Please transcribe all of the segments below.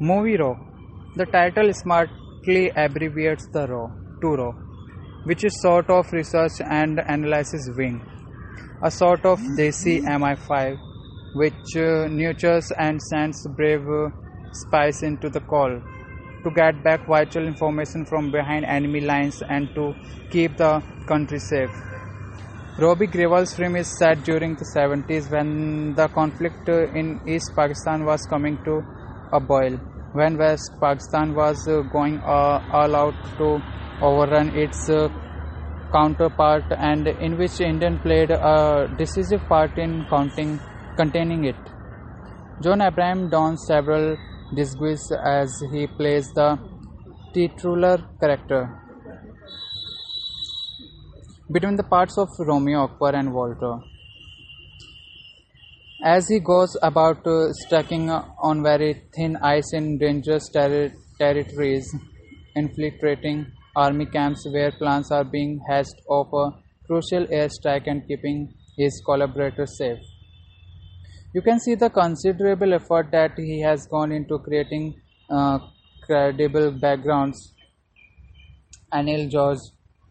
Movie Raw. The title smartly abbreviates the RAW to RAW, which is sort of research and analysis wing, a sort of Desi MI5 which uh, nurtures and sends brave uh, spies into the call to get back vital information from behind enemy lines and to keep the country safe. Robbie Grewal's film is set during the 70s when the conflict uh, in East Pakistan was coming to a boil, when West Pakistan was uh, going uh, all out to overrun its uh, counterpart and in which Indian played a decisive part in counting, containing it. John Abraham dons several disguises as he plays the titular character between the parts of Romeo, Akbar, and Walter. As he goes about uh, striking on very thin ice in dangerous terri- territories, infiltrating army camps where plans are being hatched of a crucial airstrike and keeping his collaborators safe. You can see the considerable effort that he has gone into creating uh, credible backgrounds. Anil George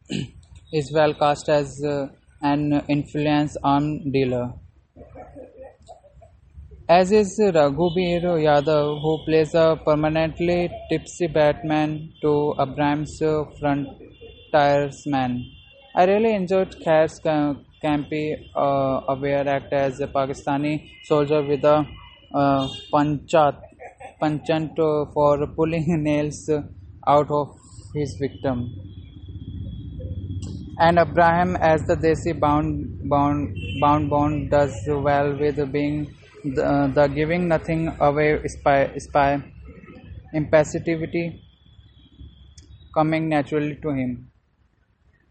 is well cast as uh, an influence arm dealer. As is Raghubir Yadav, who plays a permanently tipsy Batman to Abraham's uh, frontiersman. I really enjoyed Kher's ca- campy, uh, aware act as a Pakistani soldier with a uh, panchat, penchant uh, for pulling nails uh, out of his victim and Abraham as the Desi bound bound bound bond does well with being the, the giving nothing away spy, spy impassivity coming naturally to him.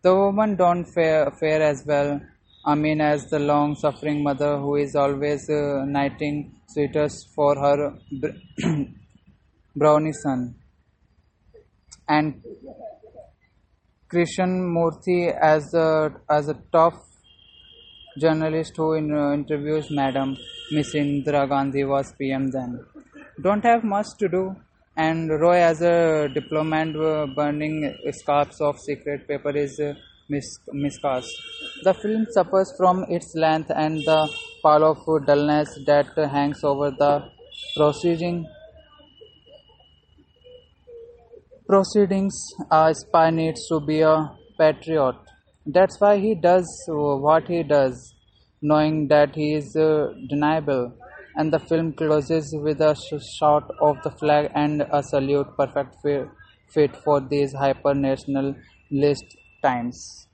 The woman don't fare, fare as well. I mean, as the long suffering mother who is always uh, knitting sweaters for her br- brownie son. And Krishan Murthy as a as a tough journalist who uh, interviews Madam Miss Indira Gandhi was PM then. Don't have much to do. And Roy as a diplomat uh, burning scraps of secret paper is uh, mis- miscast. The film suffers from its length and the of dullness that hangs over the proceeding proceedings, a spy needs to be a patriot. That's why he does uh, what he does, knowing that he is uh, deniable. And the film closes with a sh- shot of the flag and a salute, perfect fi- fit for these hyper nationalist times.